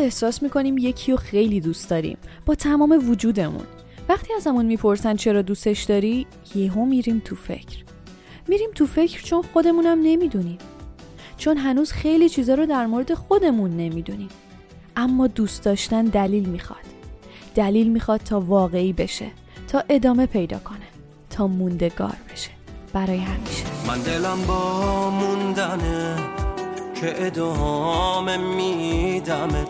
احساس می‌کنیم یکی رو خیلی دوست داریم. با تمام وجودمون. وقتی ازمون می‌پرسن چرا دوستش داری یهو میریم تو فکر. میریم تو فکر چون خودمونم نمی‌دونیم. چون هنوز خیلی چیزا رو در مورد خودمون نمی‌دونیم. اما دوست داشتن دلیل می‌خواد. دلیل می‌خواد تا واقعی بشه تا ادامه پیدا کنه تا موندگار بشه. برای همیشه. من دلم با موندنه که ادامه میدمت.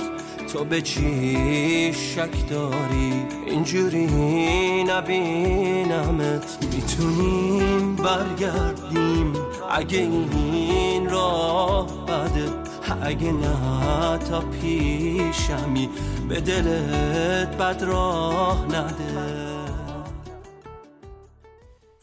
تو به چی شک داری؟ اینجوری نبینمت. می‌تونیم برگردیم. اگه این راه بده اگه نه تا پیشمی به دلت بد راه نده.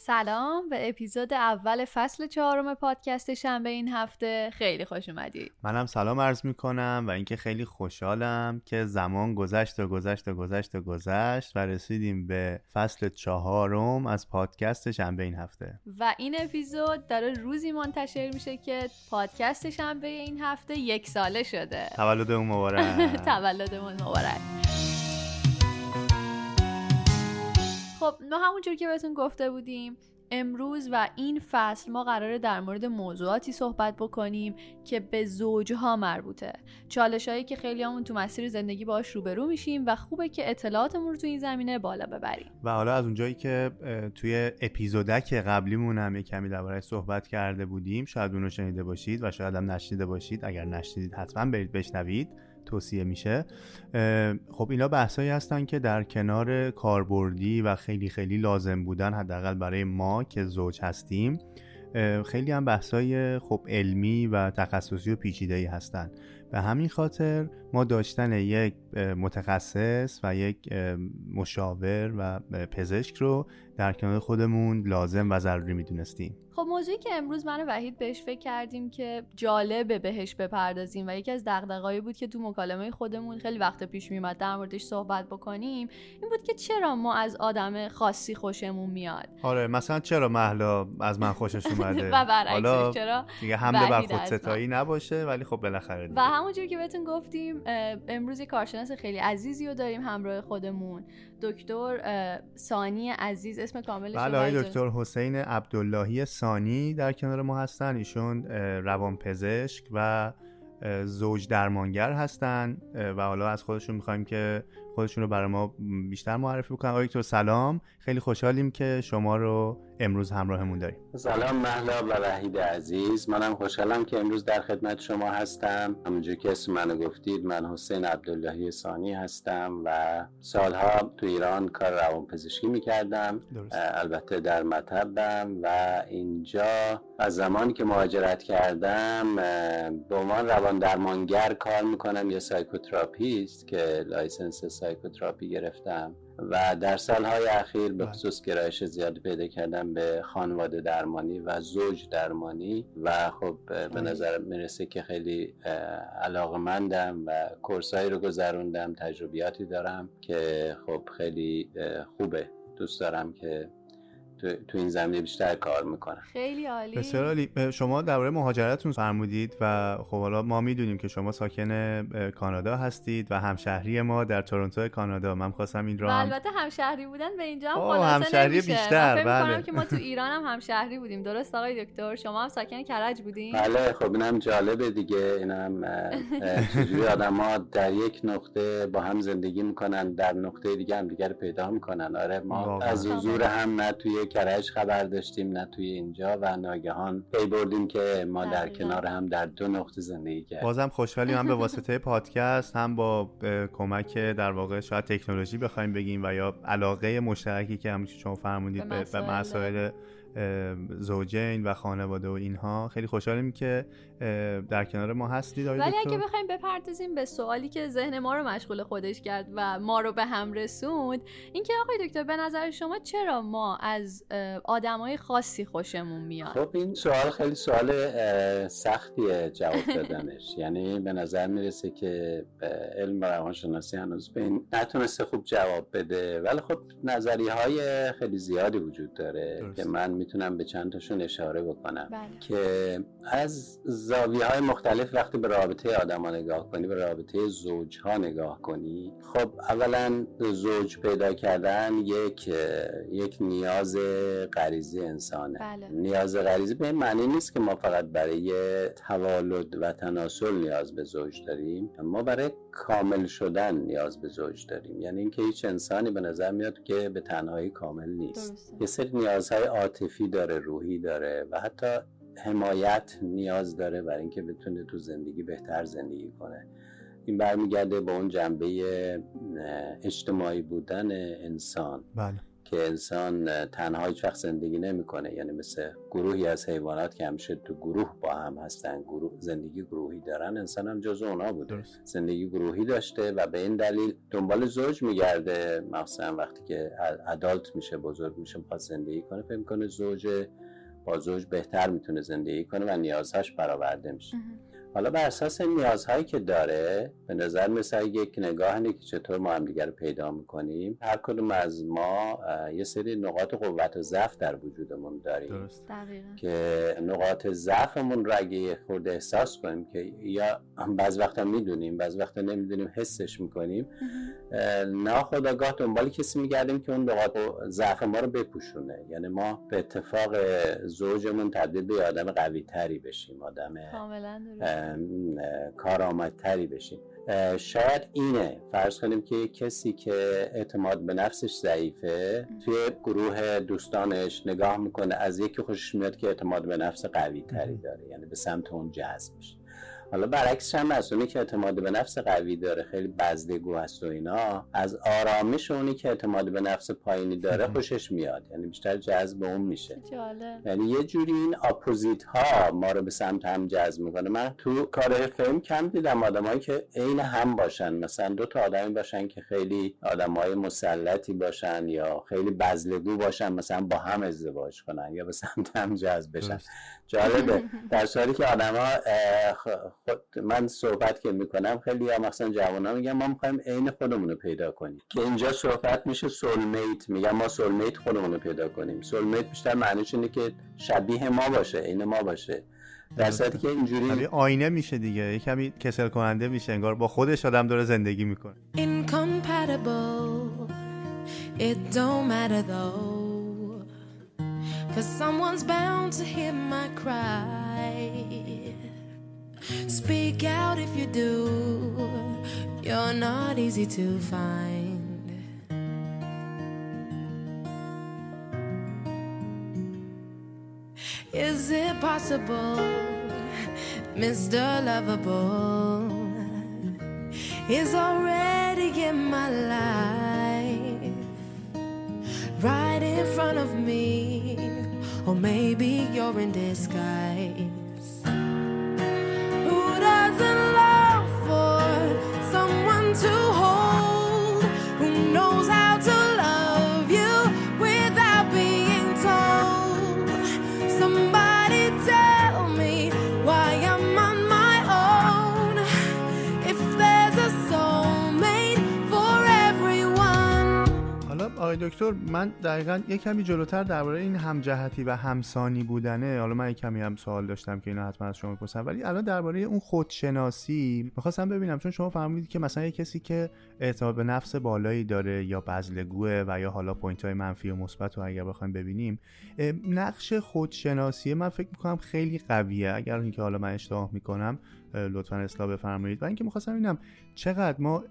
سلام به اپیزود اول فصل چهارم پادکست شنبه این هفته. خیلی خوش اومدید. منم سلام عرض می‌کنم و اینکه خیلی خوشحالم که زمان گذشت و گذشت و گذشت و گذشت و رسیدیم به فصل چهارم از پادکست شنبه این هفته. و این اپیزود داره روزی منتشر میشه که پادکست شنبه این هفته یک ساله شده. تولدمون مبارک. تولدمون مبارک. خب ما همونجور که بهتون گفته بودیم امروز و این فصل ما قراره در مورد موضوعاتی صحبت بکنیم که به زوجها مربوطه. چالش هایی که خیلی همون تو مسیر زندگی باش روبرو میشیم و خوبه که اطلاعاتمون رو تو این زمینه بالا ببریم. و حالا از اونجایی که توی اپیزودک قبلیمون هم کمی درباره صحبت کرده بودیم شاید اونو شنیده باشید و شاید هم نشنیده باشید. اگر نشنیدید حتما برید بشنوید. توصیه میشه. خب اینا بحثایی هستن که در کنار کاربردی و خیلی خیلی لازم بودن حداقل برای ما که زوج هستیم خیلی هم بحثای خب علمی و تخصصی و پیچیده ای هستن. به همین خاطر ما داشتن یک متخصص و یک مشاور و پزشک رو در کنار خودمون لازم و ضروری می‌دونستیم. خب موضوعی که امروز من و وحید بهش فکر کردیم که جالبه بهش بپردازیم و یکی از دغدغه‌ای بود که تو مکالمه خودمون خیلی وقت پیش میومد در موردش صحبت بکنیم این بود که چرا ما از آدم خاصی خوشمون میاد؟ آره مثلا چرا محلا از من خوشش اومده؟ و برعکسش چرا دیگه حمله بر خود ستایی نباشه ولی خب بالاخره و همونجور که بهتون گفتیم امروز کارشناس خیلی عزیزی رو داریم همراه خودمون. دکتر سانی عزیز اسم کاملش بله دکتر حسین عبداللهی سانی در کنار ما هستن. ایشون روانپزشک و زوج درمانگر هستن و حالا از خودشون می‌خوایم که خودشون رو برای ما بیشتر معرفی بکنن. آقای دکتر سلام. خیلی خوشحالیم که شما رو امروز همراهمون داریم. سلام محلا و وحید عزیز. منم خوشحالم که امروز در خدمت شما هستم. همونجور که اسم منو گفتید من حسین عبداللهی ثانی هستم و سالها تو ایران کار روانپزشکی می‌کردم. البته در مطبم و اینجا از زمانی که مهاجرت کردم به عنوان روان درمانگر کار می‌کنم. یا psychotherapist که license psychotherapy گرفتم و در سالهای اخیر به بله. خصوص گرایش زیادی پیدا کردم به خانواده درمانی و زوج درمانی و خب به بله. نظر می‌رسه که خیلی علاقمندم و course ایی رو گذروندم تجربیاتی دارم که خب خیلی خوبه دوست دارم که تو, این زمینه بیشتر کار می‌کنن خیلی عالی. بسیار عالی. شما درباره مهاجرتتون فرمودید و خب حالا ما می‌دونیم که شما ساکن کانادا هستید و همشهری ما در تورنتو کانادا. من خواستم این رو هم... البته همشهری بودن به اینجا هم خلاصه همشهری نمیشه. بیشتر. بله. که ما تو ایران هم همشهری بودیم. درست آقای دکتر شما هم ساکن کرج بودین؟ بله خب اینم جالبه دیگه. اینم چجوری آدما در یک نقطه با هم زندگی می‌کنن در نقطه دیگه هم دیگر پیدا می‌کنن. آره ما از حضور هم نه توی کرج خبر داشتیم نه توی اینجا و ناگهان پی بردیم که ما در کنار هم در دو نقطه زندگی کردیم. بازم خوشحالیم هم به واسطه پادکست هم با کمک در واقع شاید تکنولوژی بخوایم بگیم و یا علاقه مشترکی که همون شما فرمودید به مسائل زوجین و خانواده و اینها. خیلی خوشحالیم که در کنار ما هستید ولی اگه بخوایم بپردازیم به سوالی که ذهن ما رو مشغول خودش کرد و ما رو به هم رسوند اینکه آقای دکتر به نظر شما چرا ما از آدمای خاصی خوشمون میاد؟ خب این سوال خیلی سوال سختیه جواب دادنش. یعنی به نظر می‌رسه که علم روانشناسی هنوز به این نتونسته خوب جواب بده. ولی خب نظری های خیلی زیادی وجود داره که من می‌تونم به چند تاشون اشاره بکنم بله. که از زاویه های مختلف وقتی به رابطه آدم ها نگاه کنی به رابطه زوج ها نگاه کنی خب اولا زوج پیدا کردن یک یک نیاز غریزی انسانه بله. نیاز غریزی به این معنی نیست که ما فقط برای توالد و تناسل نیاز به زوج داریم ما برای کامل شدن نیاز به زوج داریم یعنی اینکه هیچ انسانی به نظر میاد که به تنهایی کامل نیست درسته. یه سری نیازهای عاطفی داره روحی داره و حتی حمایت نیاز داره برای اینکه بتونه تو زندگی بهتر زندگی کنه. این برمیگرده به اون جنبه اجتماعی بودن انسان. بله. که انسان تنها هیچ وقت زندگی نمی‌کنه. یعنی مثل گروهی از حیوانات که همیشه تو گروه با هم هستن گروه زندگی گروهی دارن انسان هم جز اونا بوده. درست. زندگی گروهی داشته و به این دلیل دنبال زوج میگرده. مثلا وقتی که ادالت میشه بزرگ میشه می‌خواد زندگی کنه فکر کنه زوج با زوج بهتر می‌تونه زندگی کنه و نیازهاش برآورده میشه. حالا بر اساس نیازهایی که داره به نظر مثل یک نگاه اینه که چطور ما هم دیگر رو پیدا می‌کنیم هر کدوم از ما یه سری نقاط قوت و ضعف در وجودمون داریم. درست دقیقا. که نقاط ضعفمون رو اگه یه خورده احساس کنیم که یا بعض وقتا می‌دونیم بعض وقتا نمی‌دونیم حسش می‌کنیم. ناخداگاه دنبال کسی میگردیم که اون نقاط ضعف ما رو بپوشونه. یعنی ما به اتفاق زوجمون تبدیل به یه آدم قوی تری بشیم آدم کاملا درست کارآمدتری بشیم. شاید اینه. فرض کنیم که کسی که اعتماد به نفسش ضعیفه توی گروه دوستانش نگاه می‌کنه از یکی خوشش میاد که اعتماد به نفس قوی تری داره یعنی به سمت اون جذب میشه. حالا برعکسش هم هست. اونی که اعتماد به نفس قوی داره خیلی بزدگو هست و اینا از آرامش اونی که اعتماد به نفس پایینی داره خوشش میاد. یعنی بیشتر جذب اون میشه. جالب. یعنی یه جوری این اپوزیت ها ما رو به سمت هم جذب می‌کنه. من تو کارهای فیلم کم دیدم آدمایی که عین هم باشن. مثلا دو تا آدمی باشن که خیلی آدمای مسلطی باشن یا خیلی بزلگو باشن مثلا با هم ازدواج کنن یا به سمت هم جذب بشن. جالبه. در صورتی که آدما خود من صحبت که می‌کنم خیلی هم مثلا جوونا میگن ما می‌خوایم عین خودمون رو پیدا کنیم که اینجا صحبت میشه سولمیت میگن ما سولمیت خودمون رو پیدا کنیم سولمیت بیشتر معنیش اینه که شبیه ما باشه عین ما باشه در صورتی که ولی اینجوری آینه میشه دیگه یه کمی کسل کننده میشه انگار با خودش آدم داره زندگی می‌کنه incompatible. It don't matter though. Cause someone's bound to hear my cry. Speak out if you do. You're not easy to find. Is it possible, Mr. Lovable? is already in my life, right in front of me, or maybe you're in disguise. too دکتر من دقیقا یه کمی جلوتر درباره این همجهتی و همسانی بودنه. حالا من یه کمی هم سوال داشتم که اینو حتما از شما بپرسم ولی الان درباره اون خودشناسی می‌خواستم ببینم چون شما فرمودید که مثلا یه کسی که اعتماد به نفس بالایی داره یا بزلگوه و یا حالا پوینت های منفی و مثبت رو اگر بخوایم ببینیم نقش خودشناسی من فکر می‌کنم خیلی قویه. اگر اینکه حالا من اشتباه می‌کنم لطفا اصلاح بفرمایید. و اینکه می‌خواستم ببینم چقدر ما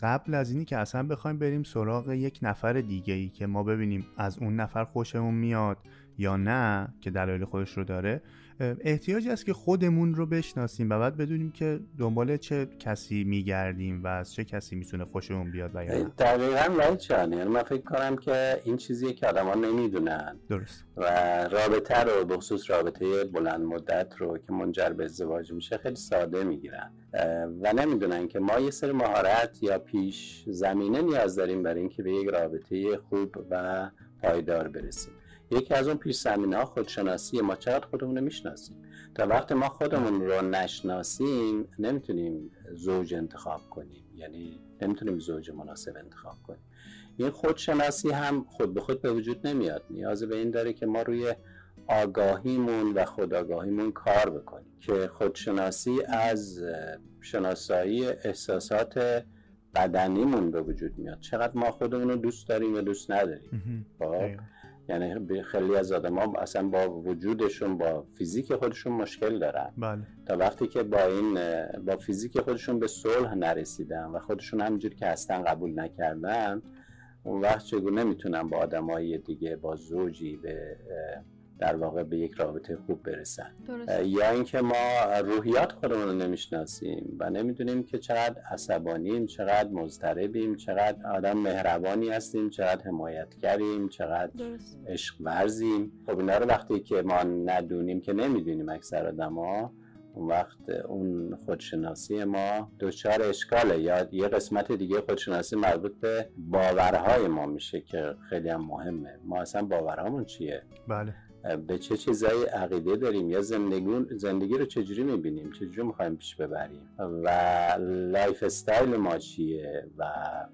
قبل از اینی که اصلا بخوایم بریم سراغ یک نفر دیگه ای که ما ببینیم از اون نفر خوشمون میاد یا نه که دلایل خودش رو داره. اه، احتیاجی است که خودمون رو بشناسیم و بعد بدونیم که دنبال چه کسی میگردیم و از چه کسی می‌تونه خوشمون بیاد و یا نه. دقیقا چان یعنی من فکر کنم که این چیزیه که آدما نمی‌دونن. درست. و رابطه رو به خصوص رابطه بلند مدت رو که منجر به ازدواج میشه خیلی ساده می‌گیرن. و نمی‌دونن که ما یه سری مهارت یا پیش زمینه نیاز داریم برای اینکه به یک رابطه خوب و پایدار برسیم. یکی از اون پیش زمینه ها خودشناسی ما چقدر خودمون رو می‌شناسیم؟ تا وقتی ما خودمون رو نشناسیم نمی‌تونیم زوج انتخاب کنیم. یعنی نمی‌تونیم زوج مناسب انتخاب کنیم. این خودشناسی هم خود به خود به وجود نمیاد. نیاز به این داره که ما روی آگاهیمون و خودآگاهیمون کار بکنیم. که خودشناسی از شناسایی احساسات بدنیمون به وجود میاد. چقدر ما خودمون رو دوست داریم یا دوست نداریم. خب؟ یعنی خیلی از آدم ها اصلا با وجودشون با فیزیک خودشون مشکل دارن بله. تا وقتی که با این با فیزیک خودشون به صلح نرسیدن و خودشون همینجوری که اصلا قبول نکردن اون وقت چگونه می‌تونن با آدمای دیگه با زوجی به در واقع به یک رابطه خوب برسن. یا اینکه ما روحیات خودمون رو نمی‌شناسیم و نمی‌دونیم که چقدر عصبانیم چقدر مضطربیم چقدر آدم مهربانی هستیم چقدر حمایتگریم چقدر عشق ورزیم خب اینا رو وقتی که ما ندونیم که نمی‌دونیم اکثر آدما اون وقت اون خودشناسی ما دچار اشکاله. یا یه قسمت دیگه خودشناسی مربوط به باورهای ما میشه که خیلی هم مهمه. ما اصلا باورهامون چیه؟ بله. به چه چیزایی عقیده داریم یا زندگی زندگی رو چجوری می‌بینیم؟ چجوری می‌خوایم پیش ببریم؟ و lifestyle ما چیه؟ و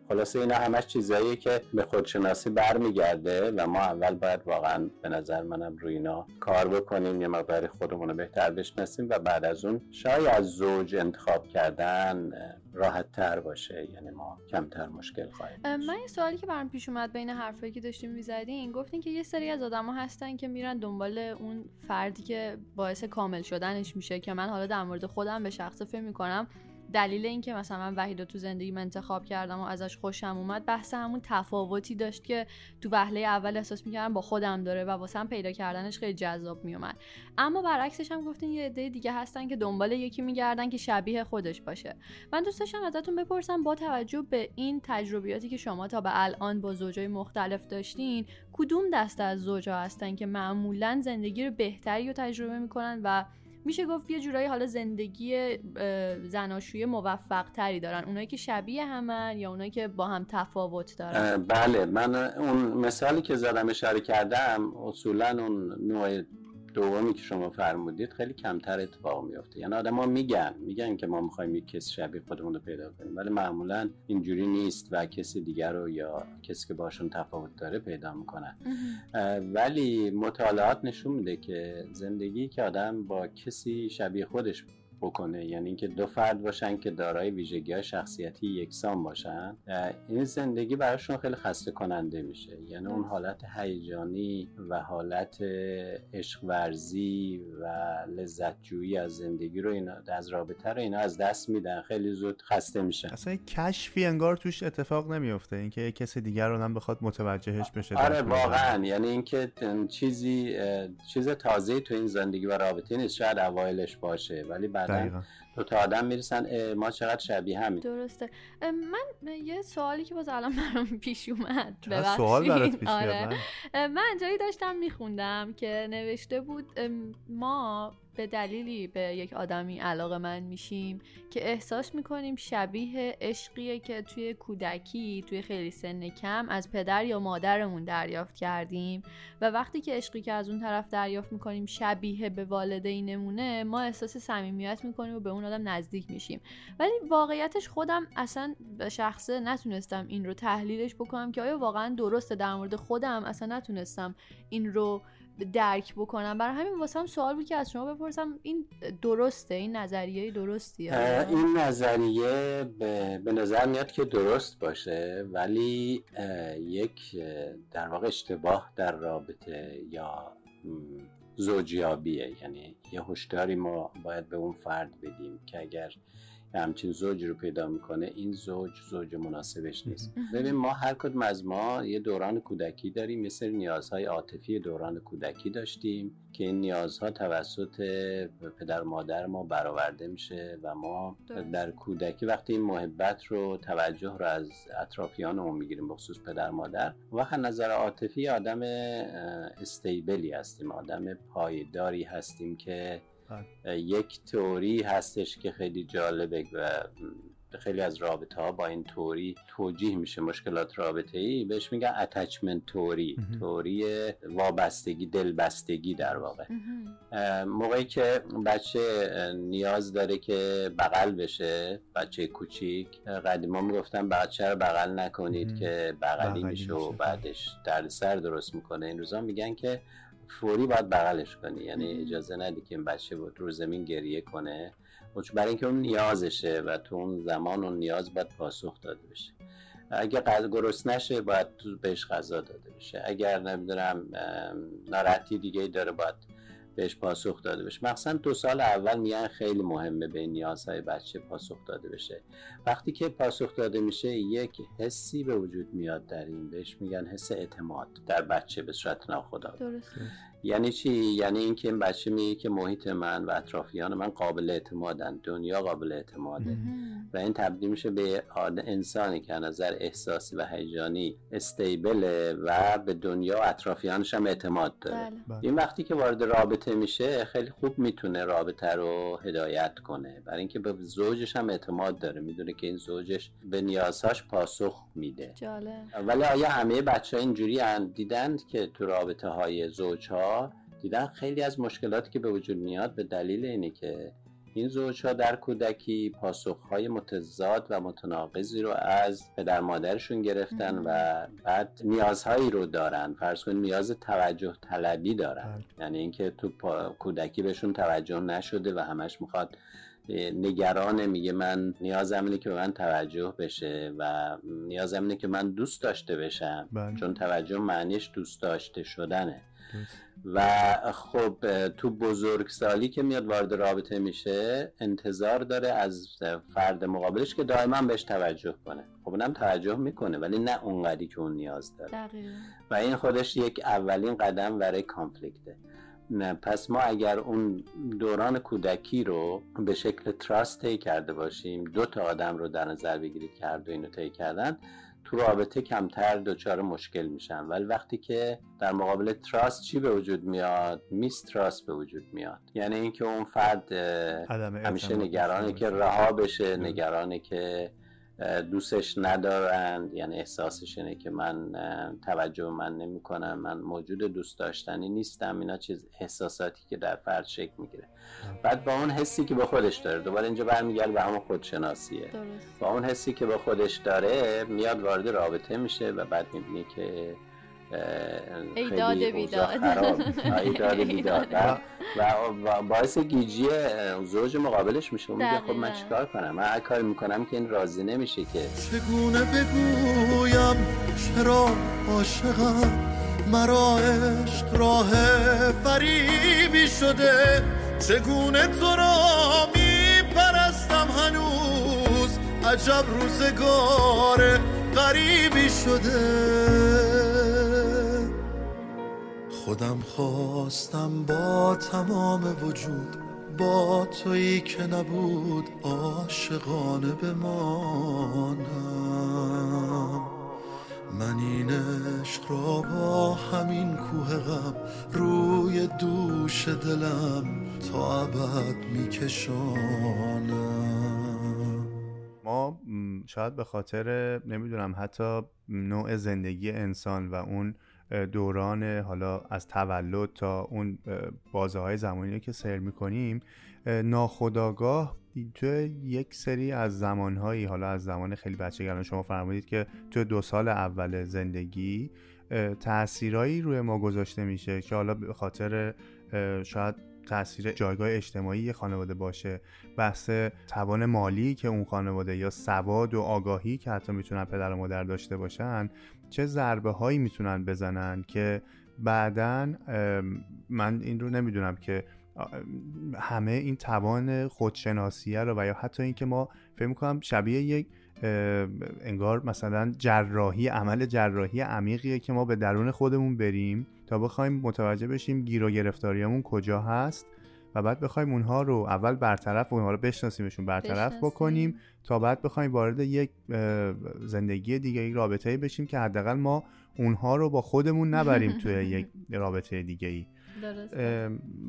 خلاصه اینا همش چیزاییه که به خودشناسی برمیگرده و ما اول باید واقعا به نظر منم روی اینا کار بکنیم یه مقدار خودمون رو بهتر بشناسیم و بعد از اون شاید از زوج انتخاب کردن راحت تر باشه یعنی ما کمتر مشکل خواهیم من یه سوالی که برام پیش اومد بین حرفایی که داشتیم می‌زدین گفتین که یه سری از آدما هستن که میرن دنبال اون فردی که باعث کامل شدنش میشه که من حالا در مورد خودم به شخص فکر می‌کنم دلیل اینکه مثلا من وحید تو زندگی انتخاب کردم و ازش خوشم اومد بحث همون تفاوتی داشت که تو وهله اول احساس می‌کردم با خودم داره و واسه پیدا کردنش خیلی جذاب میومد اما برعکسش هم گفتین یه عده دیگه هستن که دنبال یکی میگردن که شبیه خودش باشه. من دوست داشتم ازتون بپرسم با توجه به این تجربیاتی که شما تا به الان با زوجای مختلف داشتین کدوم دسته از زوجها هستن که معمولا زندگی رو بهتری رو تجربه می‌کنن و میشه گفت یه جورایی حالا زندگی زناشویی موفق تری دارن. اونایی که شبیه همن یا اونایی که با هم تفاوت دارن؟ بله. من اون مثالی که زدم اشاره کردم اصولا اون نوع دومی که شما فرمودید خیلی کمتر اتفاق میفته یعنی آدما میگن میگن که ما می‌خوایم یک کسی شبیه خودمون رو پیدا کنیم ولی معمولا اینجوری نیست و کسی دیگر رو یا کسی که باشون تفاوت داره پیدا می‌کنن ولی مطالعات نشون میده که زندگی که آدم با کسی شبیه خودش بکنه. یعنی اینکه دو فرد باشن که دارای ویژگی های شخصیتی یکسان باشن این زندگی براشون خیلی خسته کننده میشه. یعنی اون حالت هیجانی و حالت عشق ورزی و لذت جویی از زندگی رو اینا از رابطه رو اینا از دست میدن. خیلی زود خسته میشن. اصلا کشفی انگار توش اتفاق نمیفته. اینکه کسی دیگر رو هم بخواد متوجهش بشه آره واقعا. یعنی اینکه چیزی چیز تازه تو این زندگی و رابطه نیست. شاید اوایلش باشه ولی بعد دقیقا. دو تا آدم می‌رسن ما چقدر شبیه همین درسته. من یه سوالی که باز الان برام پیش اومد سوال برات پیش آره. من؟ جایی داشتم میخوندم که نوشته بود ما به دلیلی به یک آدمی علاقه من میشیم که احساس می‌کنیم شبیه عشقیه که توی کودکی توی خیلی سن کم از پدر یا مادرمون دریافت کردیم و وقتی که عشقی که از اون طرف دریافت می‌کنیم شبیه به والدینمونه ما احساس صمیمیت می‌کنیم و به اون آدم نزدیک میشیم. ولی واقعیتش خودم اصلا به شخصه نتونستم این رو تحلیلش بکنم که آیا واقعا درسته در مورد خودم؟ اصلا نتونستم این رو درک بکنم. برای همین واسه هم سوال بود که از شما بپرسم این درسته؟ این نظریه درستی این نظریه به نظر میاد که درست باشه ولی یک در واقع اشتباه در رابطه یا زوجیابیه. یعنی یه هشداری ما باید به اون فرد بدیم که اگر همچین زوج رو پیدا می‌کنه این زوج زوج مناسبش نیست. ببین ما هر کدوم از ما یه دوران کودکی داریم یه سری نیازهای عاطفی دوران کودکی داشتیم که این نیازها توسط پدر و مادر ما برآورده میشه و ما در کودکی وقتی این محبت رو توجه رو از اطرافیانمون می‌گیریم بخصوص پدر مادر وقت نظر عاطفی آدم استیبلی هستیم آدم پایداری هستیم که یک تئوری هستش که خیلی جالبه و خیلی از رابطه ها با این توری توجیه میشه مشکلات رابطه ای بهش میگن اتچمنت توری توری وابستگی دلبستگی در واقع. موقعی که بچه نیاز داره که بغل بشه بچه کوچیک قدیما می‌گفتن بچه رو بغل نکنید که بغلی میشه و بعدش دردسر درست می‌کنه. این روزا میگن که فوری باید بغلش کنی. یعنی اجازه ندی که این بچه بود رو زمین گریه کنه. برای اینکه اون نیازشه و تو اون زمان اون نیاز باید پاسخ داده بشه. اگه گرست نشه باید بهش غذا داده بشه. اگر نمی‌دونم ناراحتی دیگه داره باید بهش پاسخ داده بشه. مخصوصا دو سال اول میگن خیلی مهمه به نیازهای بچه پاسخ داده بشه. وقتی که پاسخ داده میشه یک حسی به وجود میاد در این. بهش میگن حس اعتماد در بچه به صورت ناخودآگاه. درست. یعنی چی؟ یعنی اینکه این بچه میگه که محیط من و اطرافیان من قابل اعتمادن دنیا قابل اعتماده. و این تبدیل میشه به انسانی که نظر احساسی و هیجانی استیبله و به دنیا و اطرافیانش هم اعتماد داره. بله. بله. این وقتی که وارد رابطه میشه خیلی خوب می‌تونه رابطه رو هدایت کنه. برای اینکه به زوجش هم اعتماد داره. می‌دونه که این زوجش به نیازهاش پاسخ میده. ولی آیا همه بچه ها اینجوری دیدند که تو رابطه های زوج ها دیدن خیلی از مشکلاتی که به وجود میاد به دلیل اینه که این زوجها در کودکی پاسخهای متضاد و متناقضی رو از پدر مادرشون گرفتن و بعد نیازهایی رو دارن. فرض کنید نیاز توجه طلبی دارن. بله. یعنی اینکه تو کودکی بهشون توجه نشده و همش می‌خواد نگرانه میگه من نیازم اینه که به من توجه بشه و نیازم اینه که من دوست داشته بشم. بله. چون توجه معنیش دوست داشته شدنه. و خب تو بزرگسالی که میاد وارد رابطه میشه انتظار داره از فرد مقابلش که دائما بهش توجه کنه. خب اونم توجه می‌کنه ولی نه اونقدری که اون نیاز داره. و این خودش یک اولین قدم برای conflict ه. پس ما اگر اون دوران کودکی رو به شکل trust طی کرده باشیم دو تا آدم رو در نظر بگیرید که هر دو اینو طی کردن تو رابطه کمتر دچار مشکل میشن. ولی وقتی که در مقابل trust چی به وجود میاد؟ mistrust به وجود میاد. یعنی اینکه اون فرد همیشه نگرانه که رها بشه نگرانه که دوستش ندارند. یعنی احساسش اینه که من توجه من نمی‌کنم. من موجود دوست داشتنی نیستم. اینا چیز احساساتی که در فرد شکل می‌گیره. بعد با اون حسی که به خودش داره دوباره اینجا برمیگرده به همون خودشناسیه. با اون حسی که به خودش داره میاد وارد رابطه میشه و بعد می‌بینی که ایداد بیداد. ایداد بیداد. و باعث گیجی زوج مقابلش میشه. میگه خب من چیکار کنم؟ من هر کاری می‌کنم که این راضی نمیشه که. چگونه بگویم چرا عاشقم؟ مرا عشق راه فریبی شده. چگونه تو را میپرستم هنوز؟ عجب روزگار غریبی شده. خودم خواستم با تمام وجود با تویی که نبود عاشقانه بمانم. من این عشق را با همین کوه غم روی دوش دلم تا ابد میکشانم. ما شاید به خاطر نمی‌دونم حتی نوع زندگی انسان و اون دوران حالا از تولد تا اون بازه های زمانی که سر می‌کنیم ناخداگاه تو یک سری از زمانهایی حالا از زمان خیلی بچه شما فرمودید که تو دو سال اول زندگی تاثیرایی روی ما گذاشته میشه که حالا به خاطر شاید تاثیر جایگاه اجتماعی خانواده باشه بحث توان مالی که اون خانواده یا سواد و آگاهی که حتی می‌تونن پدر و مادر داشته باشن. چه ضربه هایی می‌تونن بزنن که بعدا من این رو نمی‌دونم که همه این توان خودشناسیه رو و یا حتی اینکه ما فکر می‌کنم شبیه یک انگار مثلا جراحی عمل جراحی عمیقیه که ما به درون خودمون بریم تا بخوایم متوجه بشیم گیر و گرفتاریمون کجا هست. و بعد بخوایم اونها رو اول برطرف اونها رو بشناسیمشون برطرف بکنیم تا بعد بخوایم وارد یک زندگی دیگه یک رابطه بشیم که حداقل ما اونها رو با خودمون نبریم توی یک رابطه دیگه ای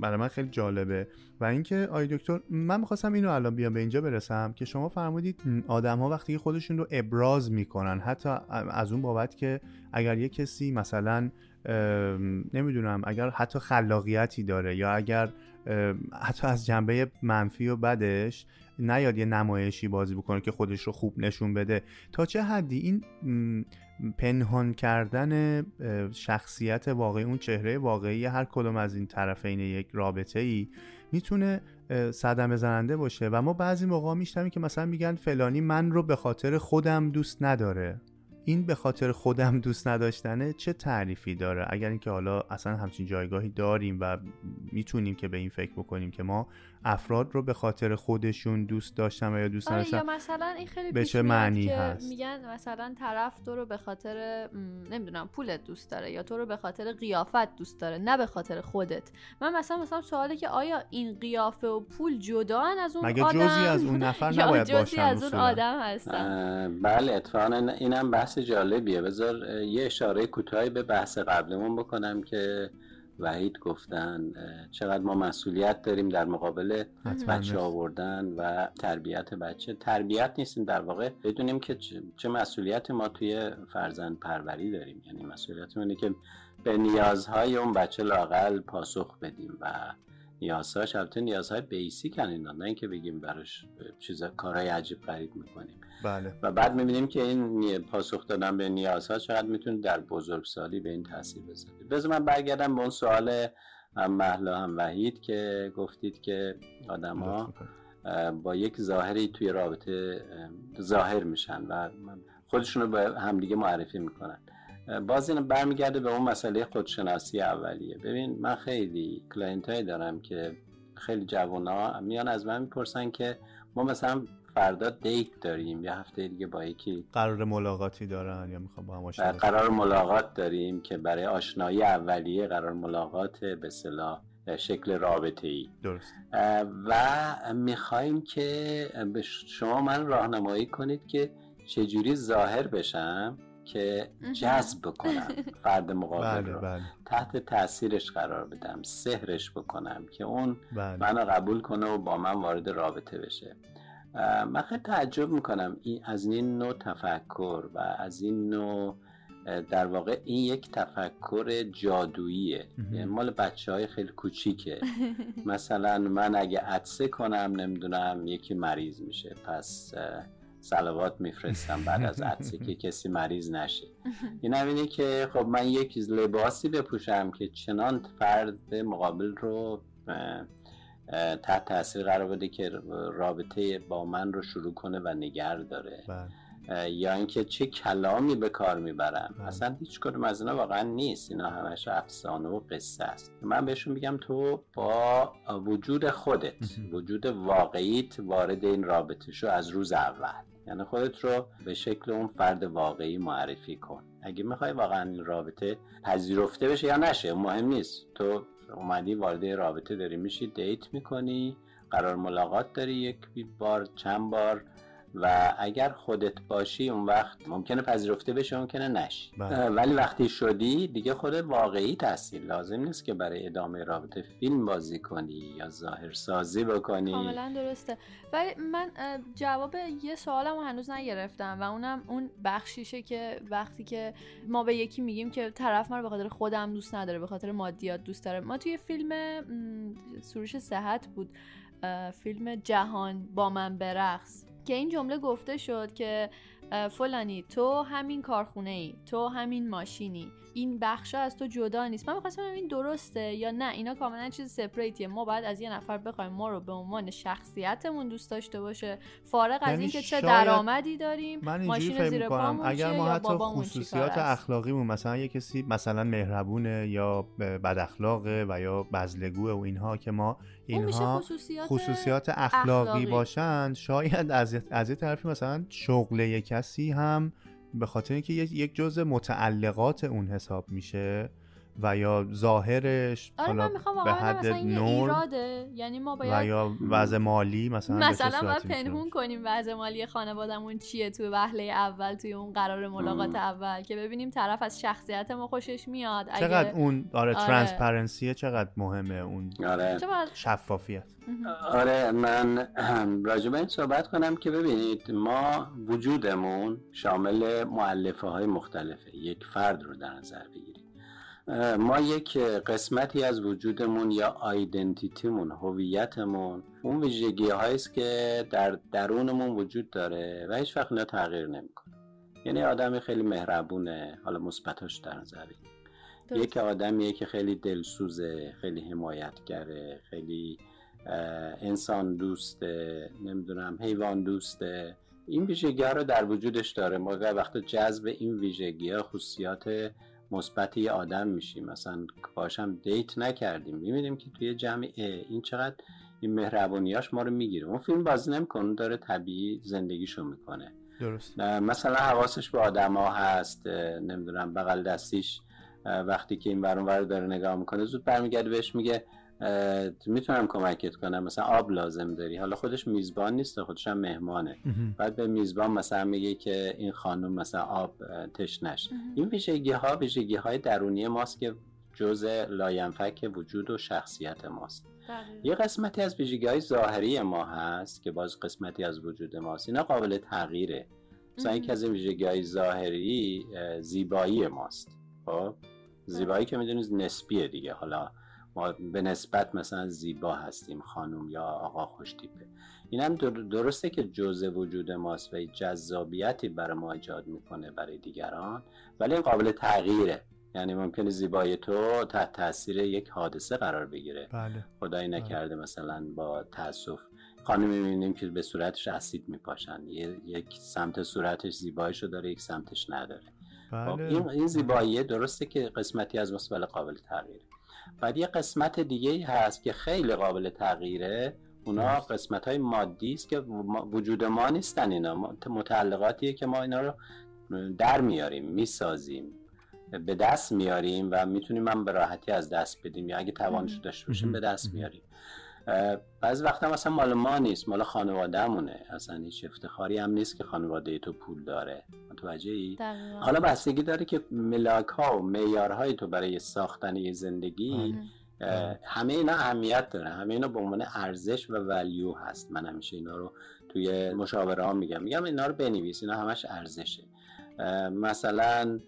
برای من خیلی جالبه. و اینکه آی دکتر من می‌خواستم اینو الان بیام به اینجا برسم که شما فرمودید آدم ها وقتی خودشون رو ابراز می‌کنن حتی از اون بابت که اگر یه کسی مثلا نمی‌دونم اگر حتی خلاقیتی داره یا اگر حتی از جنبه منفی و بدش نیاد یه نمایشی بازی بکنه که خودش رو خوب نشون بده. تا چه حدی این پنهان کردن شخصیت واقعی اون چهره واقعی هر کدوم از این طرفین یک رابطه ای می‌تونه صدمه زننده باشه. و ما بعضی موقع میشنویم که مثلا میگن فلانی من رو به خاطر خودم دوست نداره. این به خاطر خودم دوست نداشتنه چه تعریفی داره؟ اگر اینکه حالا اصلا همچین جایگاهی داریم و می‌تونیم که به این فکر بکنیم که ما افراد رو به خاطر خودشون دوست داشتن و یا دوست آره نداشتن یا مثلا این خیلی به چه معنی که هست؟ میگن مثلا طرف تو رو به خاطر نمی‌دونم پولت دوست داره یا تو رو به خاطر قیافت دوست داره نه به خاطر خودت من مثلا مثلا سواله که آیا این قیافه و پول جدا از اون مگه آدم جزئی از اون نفر یا نباید جزئی باشن از اون؟ آدم هستن بله اتفاقا اینم بحث جالبیه بذار یه اشاره کوتاهی به بحث قبلمون بکنم که وحید گفتن چقدر ما مسئولیت داریم در مقابل بچه آوردن و تربیت بچه. تربیت نیستیم در واقع. بدونیم که چه- مسئولیت ما توی فرزند پروری داریم. یعنی مسئولیت اینه که به نیازهای اون بچه لاقل پاسخ بدیم و نیازهاش البته نیازهای بیسیک اینا. نه اینکه بگیم براش چیز کارهای عجیب غریب می‌کنیم. بله. و بعد می‌بینیم که این پاسخ دادن به نیازها چقدر می‌تونه در بزرگسالی به این تاثیر بذاره. بذار من برگردم به اون سوال هم محلا هم وحید که گفتید که آدم ها. با یک ظاهری توی رابطه اه، ظاهر میشن و خودشون رو به همدیگه معرفی می‌کنن. باز این برمیگرده به اون مسئله خودشناسی اولیه. ببین من خیلی client هایی دارم که خیلی جوونا میان از من می‌پرسن که ما مثلا فردا دیت داریم. یا هفته دیگه با یکی قرار ملاقاتی دارن یا می‌خوام با هم آشنا؟ قرار ملاقات داریم که برای آشنایی اولیه قرار ملاقات به صلاح شکل رابطه ای درست و می‌خوایم که به شما من راهنمایی کنید که چجوری ظاهر بشم که. جذب بکنم فرد مقابل بله رو. بله. تحت تاثیرش قرار بدم سحرش بکنم که اون بله. منو قبول کنه و با من وارد رابطه بشه. من خیلی تعجب می‌کنم این از این نوع تفکر و از این نوع در واقع این یک تفکر جادوییه. یعنی مال بچه های خیلی کوچیکه. مثلا من اگه عدسه کنم نمی‌دونم یکی مریض میشه پس اه، صلوات میفرستم بعد از عدسه که کسی مریض نشه. این هم اینه که خب من یک لباسی بپوشم که چنان فرد مقابل رو تحت تاثیر قرار بده که رابطه با من رو شروع کنه و نگر داره. بله. یا اینکه چه کلامی به کار می‌برم. بله. اصلا هیچ کدوم از اینا واقعا نیست. اینا همش افسانه و قصه است. من بهشون میگم تو با وجود خودت. وجود واقعیت وارد این رابطه شو از روز اول. یعنی خودت رو به شکل اون فرد واقعی معرفی کن. اگه می‌خوای واقعا این رابطه پذیرفته بشه یا نشه مهم نیست. تو اومدی وارد رابطه داری میشی دیت می‌کنی قرار ملاقات داری یک بار چند بار؟ و اگر خودت باشی اون وقت ممکنه پذیرفته بشه ممکنه نشی. بله. ولی وقتی شدی دیگه خودت واقعی تاثیر لازم نیست که برای ادامه رابطه فیلم بازی کنی یا ظاهر سازی بکنی. کاملا درسته. ولی من جواب یه سوالم هنوز نگرفتم و اونم اون بخشیشه که وقتی که ما به یکی میگیم که طرف من رو به خاطر خودم دوست نداره به خاطر مادیات دوست داره. ما توی فیلم سروش صحت بود. فیلم جهان با من برقص. که این جمله گفته شد که فلانی تو همین کارخونه ای تو همین ماشینی. این بخشا از تو جدا نیست. من می‌خواستم ببینم این درسته یا نه. اینا کاملا چیز سپریتیه ما باید از یه نفر بخوایم ما رو به عنوان شخصیتمون دوست داشته باشه. فارغ از یعنی اینکه چه درآمدی داریم من ماشین زیر پامون اگر ما حتی خصوصیات. اخلاقیمون مثلا یه کسی مثلا مهربونه یا بد اخلاقه و یا بزلگوه و اینها که ما اینها خصوصیات, خصوصیات اخلاقی, اخلاقی. باشند شاید از از یه طرفی مثلا شغل یه کسی هم به خاطر اینکه یک جزء متعلقات اون حساب میشه و یا ظاهرش آره حالا من می‌خوام به حد مثلا این ایراده. یعنی ما و باید یا وضع مالی مثلا مثلا می‌تونه پنهون؟ کنیم وضع مالی خانوادمون چیه توی وهله اول توی اون قرار ملاقات مم. اول. که ببینیم طرف از شخصیت ما خوشش میاد. اگه چقدر اون آره, آره. ترانسپرنسیه چقدر مهمه اون آره. شفافیت؟ آره من راجع به این صحبت کنم که ببینید ما وجودمون شامل معلفه های مختلفه. یک فرد رو در نظر بگیریم ما یک قسمتی از وجودمون یا آیدنتیتیمون هویتمون اون ویژگی است که در درونمون وجود داره و هیچ وقت اینا تغییر نمی‌کنه. یعنی آدم خیلی مهربونه حالا مثبتاش در نظر. یک آدمیه که خیلی دلسوزه خیلی حمایتگره خیلی انسان دوسته نمی‌دونم حیوان دوسته. این ویژگی ها رو در وجودش داره. ما وقتی جذب این ویژگی ها خصوصیات مثبت یه آدم میشیم. مثلا باشم دیت نکردیم. می‌بینیم که توی جمع این چقدر این مهربونیاش ما رو می‌گیره. اون فیلم بازی نمی‌کنه داره طبیعی زندگیشو می‌کنه. درست. مثلا حواسش به آدما هست نمی‌دونم بغل دستیش وقتی که این ور اون ور داره نگاه می‌کنه زود برمیگرده بهش میگه می‌تونم کمکت کنم. مثلا آب لازم داری. حالا خودش میزبان نیست خودش هم مهمانه. مهم. بعد به میزبان مثلا میگه که این خانم مثلا آب تشنش. این ویژگی ها ویژگی های درونی ماست که جزء لاینفک وجود و شخصیت ماست. دقیقاً. یه قسمتی از ویژگی های ظاهری ما هست که باز قسمتی از وجود ماست. اینا قابل تغییره. مثلا. یکی از این ویژگی های ظاهری اه، زیبایی ماست. خب؟ زیبایی که می‌دونید نسبیه دیگه. حالا ما به نسبت مثلا زیبا هستیم خانم یا آقا خوشتیپه این هم در- درسته که جزء وجود ماست و جذابیتی برای ما ایجاد می‌کنه برای دیگران ولی این قابل تغییره. یعنی ممکنه زیبایی تو تحت تاثیر یک حادثه قرار بگیره. بله. خدایی نکرده مثلا با تاسف خانمی می‌بینیم که به صورتش اسید میپاشن. یک سمت صورتش زیباییشو داره یک سمتش نداره. خب بله. این این زیباییه درسته که قسمتی از ولی قابل تغییره. بعد یه قسمت دیگه ای هست که خیلی قابل تغییره. اونا. قسمت های مادی است که وجود ما نیستن اینا. متعلقاتیه که ما اینا رو در میاریم می‌سازیم به دست میاریم و می‌تونیم هم به راحتی از دست بدیم. یا اگه توانش داشته باشیم به دست میاریم. بعضی وقتا مثلا مال ما نیست مال خانوادهمونه. اصلا هیچ افتخاری هم نیست که خانواده تو پول داره. متوجه ای؟ دقیقاً. حالا بستگی داره که ملاک ها و معیارهای تو برای ساختن یه زندگی. اه، همه اینا اهمیت داره. همه اینا به عنوان ارزش و ولیو هست. من همیشه اینا رو توی مشاوره ها میگم. میگم اینا رو بنویس اینا همش ارزشه. مثلا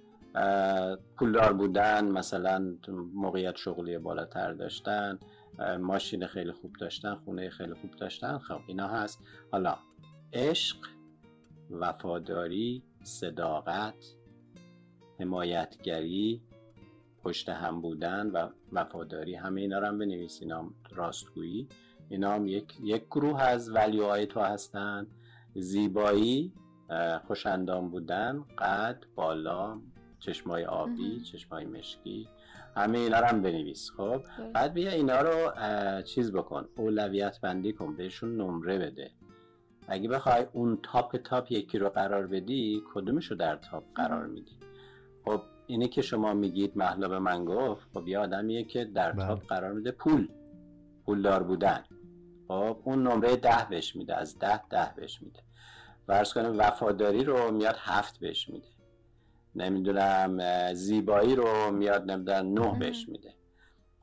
پولدار بودن مثلا موقعیت شغلی بالاتر داشتن. ماشین خیلی خوب داشتن خونه خیلی خوب داشتن خب اینا هست. حالا عشق وفاداری صداقت حمایتگری پشت هم بودن و وفاداری همه اینا رو هم بنویس اینا هم راستگویی. اینا هم یک, یک گروه از ولیوهای تو هستن. زیبایی خوشندام بودن قد بالا چشمای آبی. چشمای مشکی همه اینا رو هم بنویس خب. بعد بیا اینا رو چیز بکن اولویت بندی کن بهشون نمره بده. اگه بخوای اون top top یکی رو قرار بدی کدومش رو در top قرار میدی؟ خب اینه که شما میگید محلا به من گفت خب یه آدمیه که در بله. top قرار میده پول پولدار بودن. خب اون نمره ده بهش میده از ده ده بهش میده. فرض کنیم وفاداری رو میاد هفت بهش میده. نمی‌دونم زیبایی رو میاد نمی‌دونم نه. بهش میده.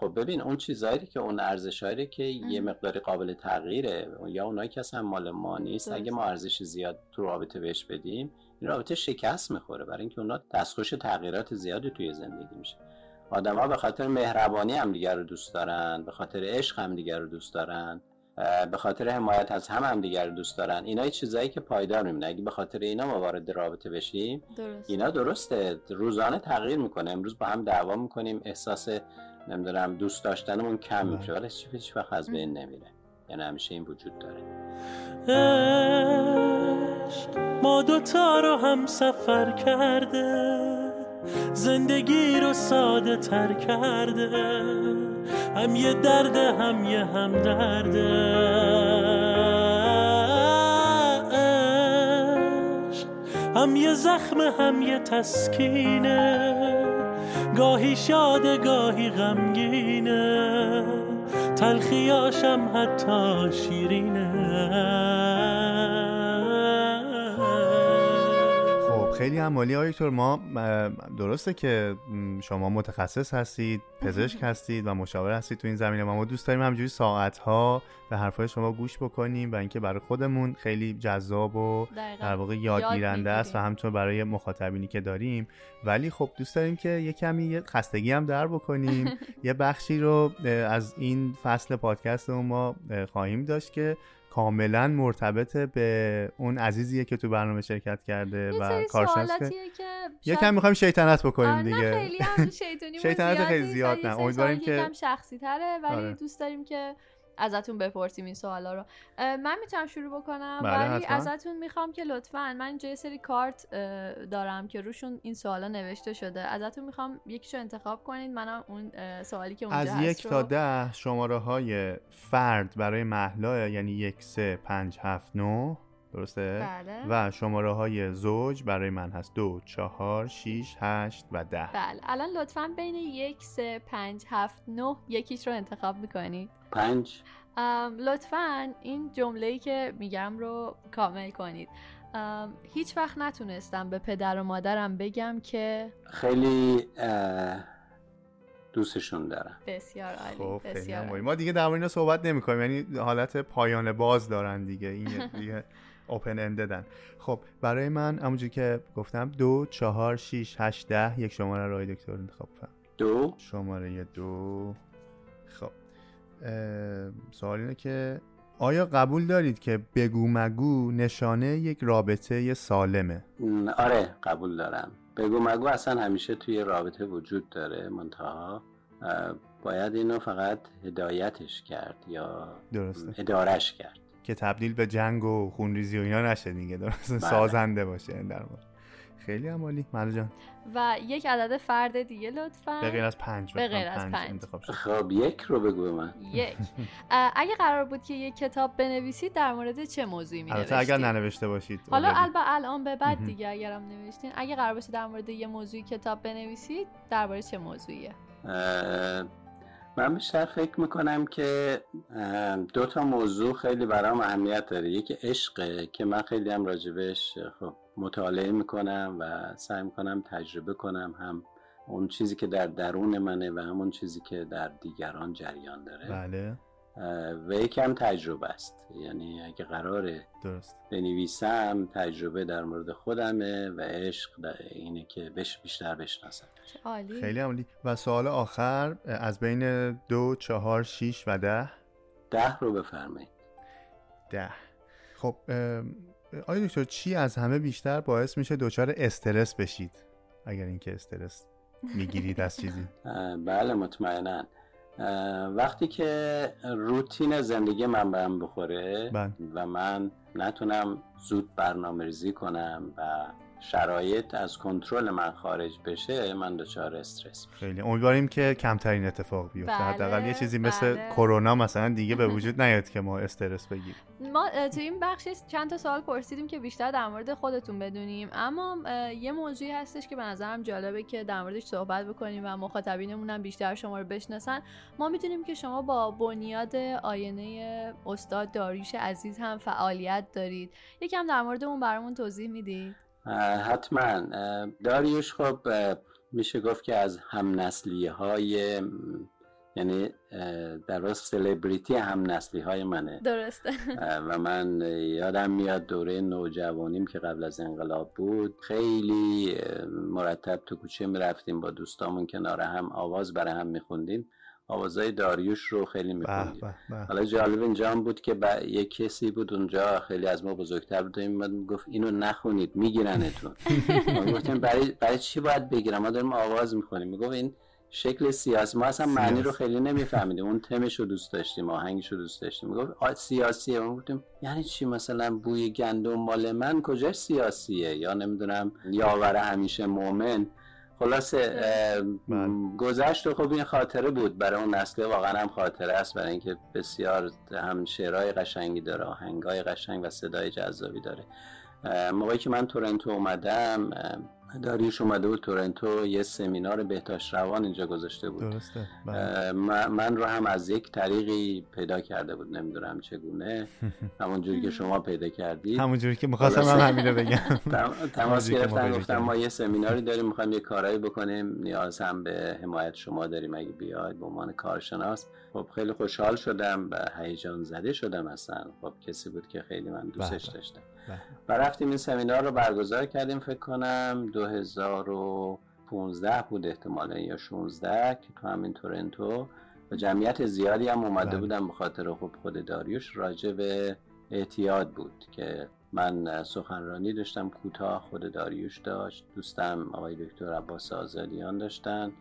خب ببین اون چیزایی که اون ارزشایی که یه. مقداری قابل تغییره. یا اونایی که اصلا مال ما نیست. اگه ما ارزش زیاد تو رابطه بهش بدیم این رابطه شکست می‌خوره. برای اینکه اونا دستخوش تغییرات زیادی توی زندگی میشه. آدم ها به خاطر مهربانی هم دیگر رو دوست دارن. به خاطر عشق هم دیگر رو دوست دارن. به خاطر حمایت از هم هم دیگر رو دوست دارن. اینا یه چیزایی که پایدار میمونه. اگه به خاطر اینا ما وارد رابطه بشیم درست اینا درسته. روزانه تغییر می‌کنه. امروز با هم دعوا می‌کنیم. احساس نمی‌دونم دوست داشتنمون کم بله. میشه ولی هیچ هیچ وقت از بین نمیره. یعنی همیشه این وجود داره. عشق ما دوتا رو هم سفر کرده. زندگی رو ساده تر کرده. هم یه درد هم یه هم درده هم یه زخم هم یه تسکینه. گاهی شاده گاهی غمگینه. تلخیاشم حتی شیرینه. خیلی هم مالی آیتور ما درسته که شما متخصص هستید پزشک هستید و مشاور هستید تو این زمینه ما دوست داریم همجوری ساعت ها به حرفای شما گوش بکنیم و اینکه برای خودمون خیلی جذاب و. در واقع یاد یادگیرنده است و. همچنین برای مخاطبینی که داریم ولی خب دوست داریم که یه کمی خستگی هم در بکنیم یه بخشی رو از این فصل پادکست ما اه، خواهیم داشت که کاملا مرتبط به اون عزیزیه که تو برنامه شرکت کرده و کارشناس که یکم می‌خوایم شیطنت آره، بکنیم نه دیگه خیلی هم شیطنت خیلی زیاد نه. امیدواریم که- یکم شخصی تره ولی آره. دوست داریم که ازتون بپرسیم این سوالا رو. من می‌تونم شروع بکنم بله، ولی. ازتون می‌خوام که لطفا من اینجا یه سری کارت دارم که روشون این سوالا نوشته شده. ازتون می‌خوام یکیشو انتخاب کنید منم اون سوالی که اونجا از هست یک رو- تا ده شماره های فرد برای محلا یعنی یک سه پنج هفت نو درسته؟ بله. و شماره های زوج برای من هست. دو چهار شیش هشت و ده. بله. الان لطفا بین یک سه پنج هفت نه یکیش رو انتخاب می‌کنید. پنج. لطفا این جمله ای که میگم رو کامل کنید. هیچ وقت نتونستم به پدر و مادرم بگم که خیلی دوستشون دارم. بسیار عالی خب بسیار عالی. ما دیگه در مورد اینا صحبت نمی کنیم یعنی حالت پایان باز دارن دیگه. این دیگه اوپن انددن خب برای من همونجوری که گفتم دو چهار شیش هشت ده یک شماره رای دکتر انتخاب کنم دو. شماره دو. خب سوال اینه که آیا قبول دارید که بگو مگو نشانه یک رابطه سالمه؟ آره قبول دارم. بگو مگو اصلا همیشه توی رابطه وجود داره منتها باید اینو فقط هدایتش کرد یا درسته. ادارش کرد. که تبدیل به جنگ و خونریزی و اینا نشه دیگه. درسته بله. سازنده باشه در مورد خیلی عمالی. مالا جان. و یک عدد فرد دیگه لطفا. به غیر از پنج. به غیر از پنج. انتخاب شد. خب یک رو بگو به من. یک. اگه قرار بود که یک کتاب بنویسید در مورد چه موضوعی می البته اگر ننوشته باشید حالا. البته الان به بعد. دیگه اگرم نوشتین. اگه قرار باشه در مورد یه موضوعی کتاب بنویسید درباره چه موضوعیه؟ من بیشتر فکر می‌کنم که دو تا موضوع خیلی برام اهمیت داره. یکی عشقه که من خیلی هم راجبش خب مطالعه می‌کنم و سعی می‌کنم تجربه کنم هم اون چیزی که در درون منه و همون چیزی که در دیگران جریان داره. بله. و یکی هم تجربه است. یعنی اگه قراره درست. بنویسم تجربه در مورد خودمه و عشق در اینه که بش بیشتر بشناسم. عالی. خیلی عمالی و سوال آخر از بین دو چهار شیش و ده؟ ده رو بفرمایید. ده. خب آیا دکتر چی از همه بیشتر باعث میشه دچار استرس بشید؟ اگر اینکه استرس می‌گیرید از چیزی. بله مطمئنا. وقتی که روتین زندگی من بهم بخوره بله. و من نتونم زود برنامه ریزی کنم و شرایط از کنترل من خارج بشه من دچار استرس میشم. خیلی. امیدواریم که کمترین اتفاق بیفته. بله، حداقل یه چیزی مثل بله. کرونا مثلا دیگه به وجود نیاد که ما استرس بگیریم. ما تو این بخش چند تا سوال پرسیدیم که بیشتر در مورد خودتون بدونیم. اما یه موضوعی هستش که به نظرم جالبه که در موردش صحبت بکنیم و مخاطبینمون هم بیشتر شما رو بشناسن. ما می‌دونیم که شما با بنیاد آینه استاد داریوش عزیز هم فعالیت دارید. یکم در مورد اون برامون توضیح می‌دید. حتما. داریوش خب میشه گفت که از هم نسلی های یعنی در واقع سلبریتی هم نسلی های منه. درسته. و من یادم میاد دوره نوجوانیم که قبل از انقلاب بود خیلی مرتب تو کوچه می‌رفتیم با دوستامون کنار هم آواز برای هم میخوندیم. آوازهای داریوش رو خیلی میخوندیم حالا جالب اینجا هم بود که با... یک کسی بود اونجا خیلی از ما بزرگتر بود میومد می‌گفت اینو نخونید میگیرنتون. ما گفتیم برای برای چی باید بگیرم؟ ما داریم آواز می‌خونیم. می‌گفت این شکل سیاسی ما اصلا معنی رو. خیلی نمیفهمیدیم. اون تمش رو دوست داشتیم آهنگش رو دوست داشتیم. می‌گفت سیاسیه ما گفتیم یعنی چی؟ مثلا بوی گندم مال من کجا سیاسیه؟ یا نمی‌دونم یاور همیشه مؤمن. خلاصه بله. گذشت و خب این خاطره بود. برای اون نسل واقعا هم خاطره است. برای اینکه بسیار هم شعرهای قشنگی داره آهنگای قشنگ و صدای جذابی داره. موقعی که من تورنتو اومدم داریوش اومده بود تورنتو یه سمینار بهداشت روان اینجا گذاشته بود درسته بله. من رو هم از یک طریقی پیدا کرده بود نمی‌دونم چگونه همونجوری که شما پیدا کردید همونجوری که می‌خواستم خلاصه. من همین رو بگم تم- تماس پیدا گفتم. ما یه سمیناری داریم می‌خوایم یه کارایی بکنیم نیاز هم به حمایت شما داریم اگه بیاید به عنوان کارشناس خب خیلی خوشحال شدم و هیجان زده شدم اصلا خب کسی بود که خیلی من دوستش بله. داشتم. و رفتیم این سمینار رو برگزار کردیم فکر کنم 2015 بود احتمالا یا 16 که تو همین تورنتو. و جمعیت زیادی هم اومده بله. بودن به خاطر خب خود داریوش. راجع به اعتیاد بود که من سخنرانی داشتم کوتاه خود داریوش داشت دوستم آقای دکتر عباس آزادیان داشتن.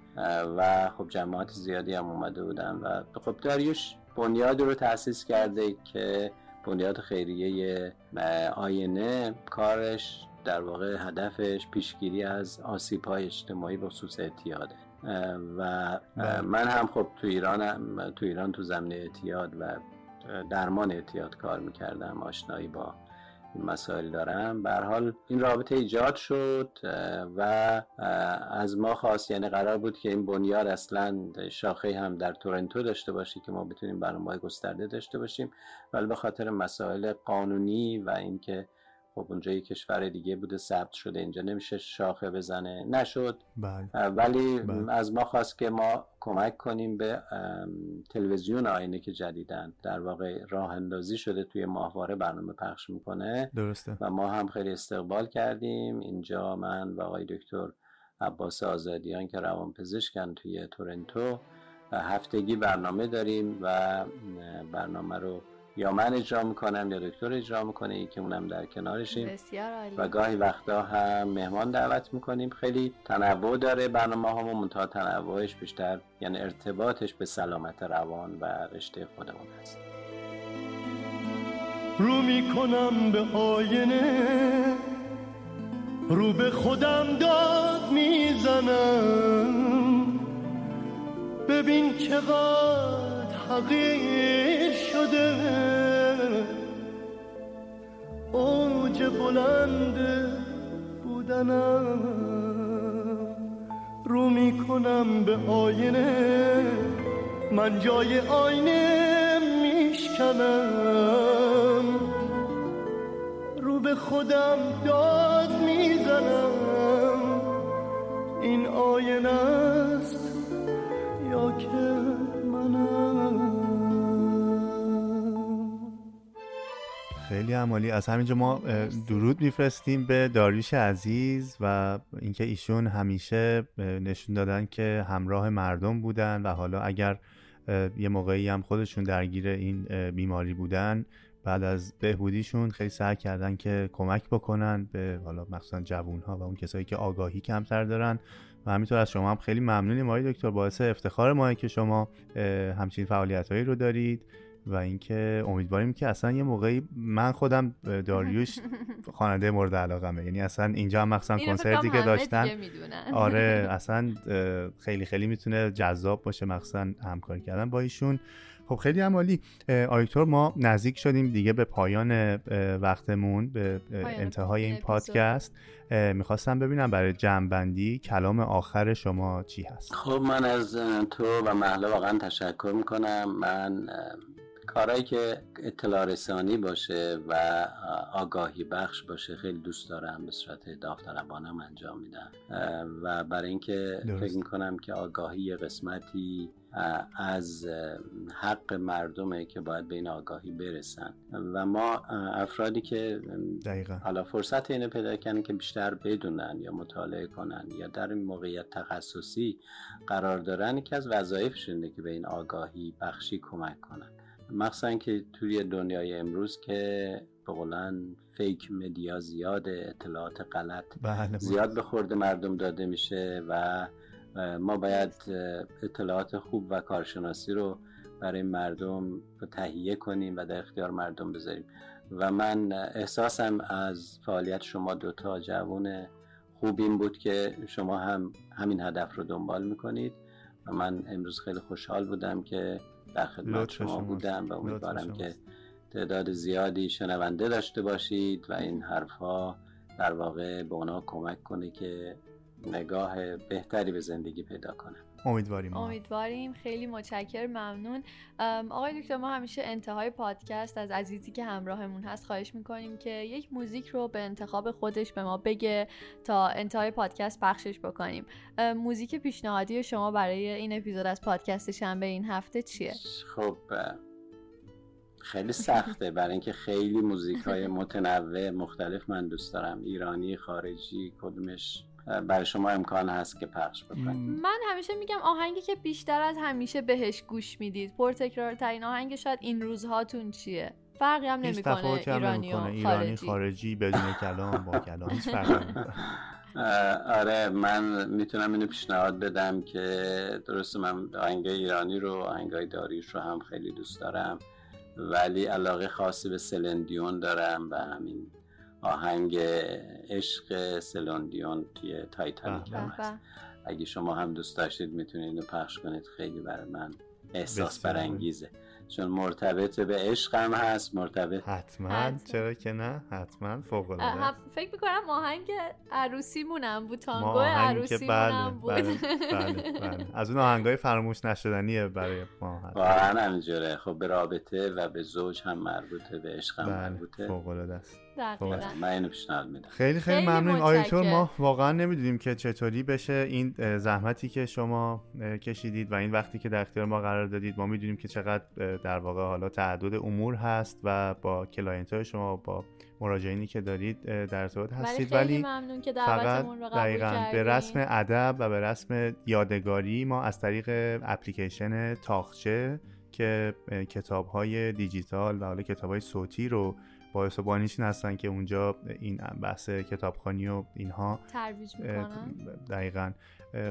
و خب جماعت زیادی هم اومده بودن و خب داریوش بنیادی رو تأسیس کرده که بنیاد خیریه آینه کارش در واقع هدفش پیشگیری از آسیب های اجتماعی به خصوص اعتیاده و بله. من هم خب تو ایران هم- تو ایران تو زمینه اعتیاد و درمان اعتیاد کار می‌کردم آشنایی با مسائل دارم. به حال این رابطه ایجاد شد و از ما خواست یعنی قرار بود که این بنیاد اصلا شاخه هم در تورنتو داشته باشه که ما بتونیم برنامه گسترده داشته باشیم. ولی به خاطر مسائل قانونی و اینکه خب اونجا یه کشور دیگه بوده ثبت شده اینجا نمیشه شاخه بزنه. نشد. بله. ولی بله. از ما خواست که ما کمک کنیم به تلویزیون آینه که جدیدن. در واقع راه اندازی شده توی ماهواره برنامه پخش می‌کنه. درسته. و ما هم خیلی استقبال کردیم. اینجا من و آقای دکتر عباس آزادیان که روانپزشکن توی تورنتو هفتگی برنامه داریم و برنامه رو یا من اجرا می‌کنم یا دکتر اجرا می‌کنه یکی اونم در کنارشیم. بسیار عالی. و گاهی وقتا هم مهمان دعوت می‌کنیم. خیلی تنوع داره برنامه ها منتها تنوعش بیشتر یعنی ارتباطش به سلامت روان و رشته خودمون هست. رو می‌کنم به آینه رو به خودم داد می‌زنم. ببین چقدر حقیر شده اوج بلند بودنم رو می‌کنم به آینه من جای آینه میشکنم رو به خودم داد می‌زنم این آینه است یا که خیلی عمالی. از همینجا ما درود میفرستیم به داریوش عزیز و اینکه ایشون همیشه نشون دادن که همراه مردم بودن و حالا اگر یه موقعی هم خودشون درگیر این بیماری بودن بعد از بهبودیشون خیلی سعی کردن که کمک بکنن به حالا مخصوصا جوون ها و اون کسایی که آگاهی کمتر دارن. و همینطور از شما هم خیلی ممنونیم آقای دکتر. باعث افتخار ماه که شما همچین فعالیت هایی رو دارید. و اینکه امیدواریم که اصلا یه موقعی من خودم داریوش خواننده مورد علاقمه. یعنی اصلا اینجا هم مخصوصا کنسرتی که داشتن. آره اصلا خیلی خیلی می‌تونه جذاب باشه مخصوصا همکاری کردن با ایشون. خب خیلی هم عالی. دکتر ما نزدیک شدیم دیگه به پایان وقتمون به انتهای این. پادکست. می‌خواستم ببینم برای جمعبندی کلام آخر شما چی هست؟ خب من از تو و محله واقعا تشکر می‌کنم. من کارهایی که اطلاع رسانی باشه و اه، آگاهی بخش باشه خیلی دوست دارم به صورت داوطلبانم انجام میدم. و برای اینکه. فکر می‌کنم که آگاهی قسمتی از حق مردمه که باید به این آگاهی برسن. و ما افرادی که دقیقا. حالا فرصت اینو پیدا کردن که بیشتر بدونن یا مطالعه کنن یا در این موقعیت تخصصی قرار دارن یکی از وظایفشونه که به این آگاهی بخشی کمک کنن. مخصوصا که توی دنیای امروز که به قولن فیک مدیا زیاده اطلاعات غلط بله زیاد به خورد مردم داده میشه و ما باید اطلاعات خوب و کارشناسی رو برای مردم تهیه کنیم و در اختیار مردم بذاریم. و من احساسم از فعالیت شما دوتا جوون خوب این بود که شما هم همین هدف رو دنبال می‌کنید. و من امروز خیلی خوشحال بودم که در خدمت شما. بودم و امیدوارم. که تعداد زیادی شنونده داشته باشید و این حرفها در واقع به اونا کمک کنه که نگاه بهتری به زندگی پیدا کنم امیدواریم ما. امیدواریم. خیلی متشکر ممنون. آقای دکتر ما همیشه انتهای پادکست از عزیزی که همراهمون هست خواهش می‌کنیم که یک موزیک رو به انتخاب خودش به ما بگه تا انتهای پادکست پخشش بکنیم. موزیک پیشنهادی شما برای این اپیزود از پادکست شنبه این هفته چیه؟ خب خیلی سخته. برای اینکه خیلی موزیک های متنوع مختلف من دوست دارم. ایرانی خارجی کدومش؟ برای شما امکان هست که پخش بکنید. من همیشه میگم آهنگی که بیشتر از همیشه بهش گوش می‌دید. پرتکرارترین آهنگ شاید این روزهاتون چیه؟ فرقی هم نمی‌کنه تفاوتی هم ایرانی ایرانی خارجی. خارجی بدون کلام با کلام هیچ آره من می‌تونم اینو پیشنهاد بدم که درسته من آهنگ ایرانی رو آهنگای داریش رو هم خیلی دوست دارم ولی علاقه خاصی به سلندیون دارم و همین. آهنگ عشق سلندیون توی تایتانیک هم به هست. به. اگه شما هم دوست داشتید می‌تونید اینو پخش کنید خیلی برای من احساس. برانگیزه. چون مرتبط به عشق هم هست مرتبط حتما. حتما. چرا که نه؟ حتما. فوق العاده هم فکر می‌کنم آهنگ عروسیمونم بود ما تانگو آهنگی که بله بود. بله بله بله. از اون آهنگای فراموش نشدنیه برای ما حتما. واقعا همینجوره. خب به رابطه و به زوج هم مربوطه به عشق هم بله مربوطه. فوق العاده است. من اینو پیشنهاد میدم خیلی خیلی خیلی ممنون آیتور. ما واقعا نمی‌دونیم که چطوری بشه این زحمتی که شما کشیدید و این وقتی که در اختیار ما قرار دادید ما می‌دونیم که چقدر در واقع حالا تعدد امور هست و با client های شما با مراجعینی که دارید در ارتباط ولی هستید خیلی ولی ممنون که فقط دعوتمون رو قبول دقیقا به کردین. رسم ادب و به رسم یادگاری ما از طریق اپلیکیشن تاخچه که کتاب های دیجیتال و حالا کتاب های صوتی رو باعث و بانیشین هستن که اونجا این بحث کتابخانی و اینها ترویج اه، می‌کنم دقیقا.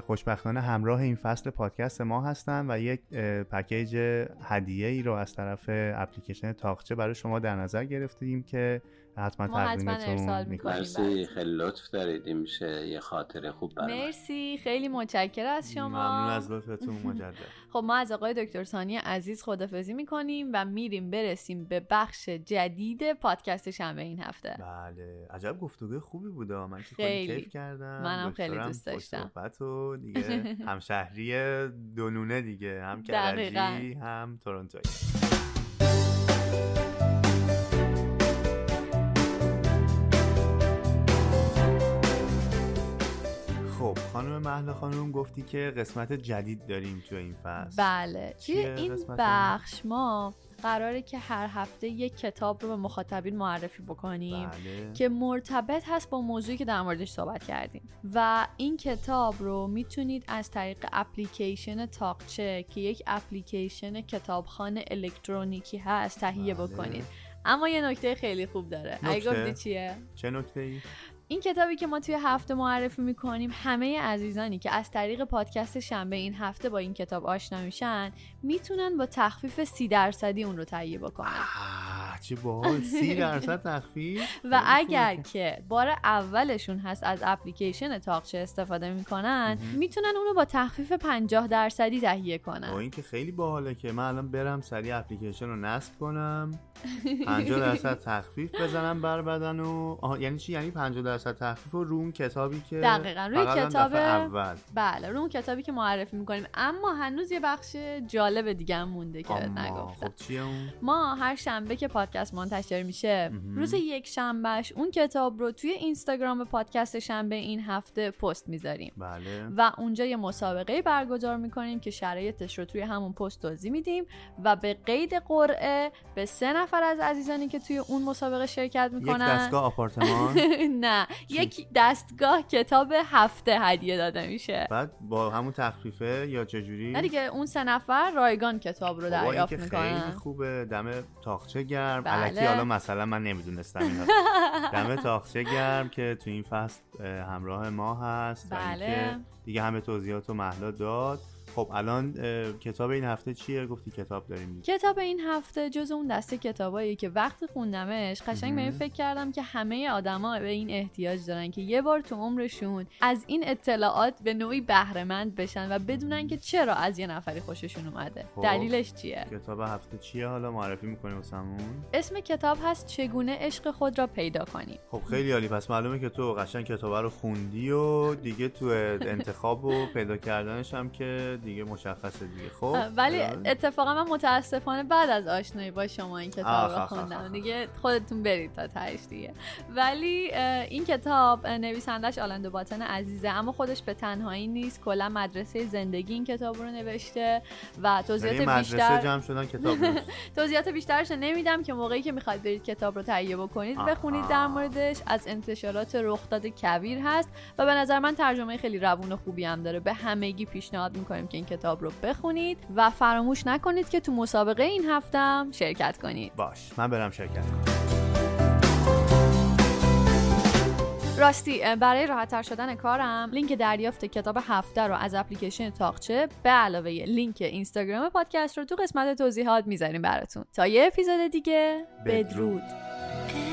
خوشبختانه همراه این فصل پادکست ما هستن و یک پکیج هدیه ای رو از طرف اپلیکیشن تاخچه برای شما در نظر گرفتیم که حتما ما حتما ارسال تقدیمتون می‌کنیم. مرسی. خیلی لطف دارید این میشه یه خاطره خوب برای. مرسی خیلی متشکر از شما ممنون از لطفتون مجدد خب ما از آقای دکتر سانی عزیز خدافزی می‌کنیم و میریم برسیم به بخش جدید پادکست شنبه این هفته بله عجب گفتگوی خوبی بوده من که خیلی. کیف کردم منم خیلی دوست داشتم. و دیگه همشهری دونونه دیگه هم. کرجی هم تورنتویی خب خانم گفتی که قسمت جدید داریم تو این فصل. بله. توی این بخش ما قراره که هر هفته یک کتاب رو به مخاطبین معرفی بکنیم بله. که مرتبط هست با موضوعی که در موردش صحبت کردیم. و این کتاب رو می‌تونید از طریق اپلیکیشن تاقچه که یک اپلیکیشن کتابخانه الکترونیکی هست تهیه بله. بکنید. اما یه نکته خیلی خوب داره. اگه نکته؟ گفتی چیه؟ چه نکته ای؟ این کتابی که ما توی هفته معرفی می‌کنیم همه عزیزانی که از طریق پادکست شنبه این هفته با این کتاب آشنا میشن می‌تونن با تخفیف سی درصدی اون رو تهیه بکنن. چه باحال. سی درصد تخفیف؟ و اگر. که بار اولشون هست از اپلیکیشن تاقچه استفاده می‌کنن می‌تونن اونو با تخفیف 50 درصدی تهیه با کنن این که خیلی باحاله که من الان برم سریع اپلیکیشن رو نصب کنم. 50 درصد تخفیف بزنم بر بدن و یعنی چی؟ یعنی 50 درصد تخفیف رو رو اون کتابی که دقیقاً، روی کتاب- اول. بله رو اون کتابی که معرفی می‌کنیم. اما هنوز یه بخش جالب دیگه هم مونده که نگفتم. خب چیه اون؟ ما هر شنبه که پادکست منتشر میشه. روز یک شنبهش اون کتاب رو توی اینستاگرام پادکست شنبه این هفته پست می‌ذاریم. بله. و اونجا یه مسابقه برگزار می‌کنیم که شرایطش رو توی همون پست توضیح میدیم و به قید قرعه به سه نفر از عزیزانی که توی اون مسابقه شرکت یک می‌کنن؟ دستگاه آپارتمان. نه یک دستگاه کتاب هفته هدیه داده میشه. بعد با همون تخفیفه یا چجوری؟ نه دیگه اون سه نفر رایگان کتاب رو دریافت که خیلی می‌کنن. خوبه. دم تاخچه گرم. بله. الکی حالا مثلا من نمی‌دونستم اینا. دم تاخچه گرم که تو این فصل اه، همراه ما هست و بله. دیگه همه توضیحات و محلا داد. خب الان کتاب این هفته چیه؟ گفتی کتاب داریم. کتاب این هفته جز اون دسته کتابایی که وقتی خوندمش قشنگ به این فکر کردم که همه آدما به این احتیاج دارن که یه بار تو عمرشون از این اطلاعات به نوعی بهره مند بشن و بدونن که چرا از یه نفری خوششون اومده. خب. دلیلش چیه؟ کتاب هفته چیه؟ حالا معرفی می‌کنیم واسمون اسم کتاب هست چگونه عشق خود را پیدا کنیم. خب خیلی عالی. پس معلومه که تو قشنگ کتاب رو خوندی و دیگه تو انتخاب و پیدا کردنش هم که دیگه مشخصه دیگه. خب؟ ولی اتفاقا من متاسفانه بعد از آشنایی با شما این کتاب رو خوندم. دیگه خودتون برید تا تهش دیگه. ولی این کتاب نویسندش آلندو باتن عزیزه اما خودش به تنهایی نیست. کلا مدرسه زندگی این کتاب رو نوشته و توضیحات یعنی مدرسه بیشتر جمع شدن کتاب. توضیحات بیشترش نمیدم که موقعی که می‌خواید برید کتاب رو تهیه بکنید. بخونید در موردش. از انتشارات رخداد کویر هست و به نظر من ترجمه خیلی روون و خوبی هم داره. به همگی پیشنهاد می‌کنیم که این کتاب رو بخونید و فراموش نکنید که تو مسابقه این هفتم شرکت کنید. باش من برم شرکت کنم. راستی برای راحتتر شدن کارم لینک دریافت کتاب هفته رو از اپلیکیشن تاقچه به علاوه لینک اینستاگرام پادکست رو تو قسمت توضیحات می‌ذاریم براتون. تا یه اپیزود دیگه بدرود. بدرود.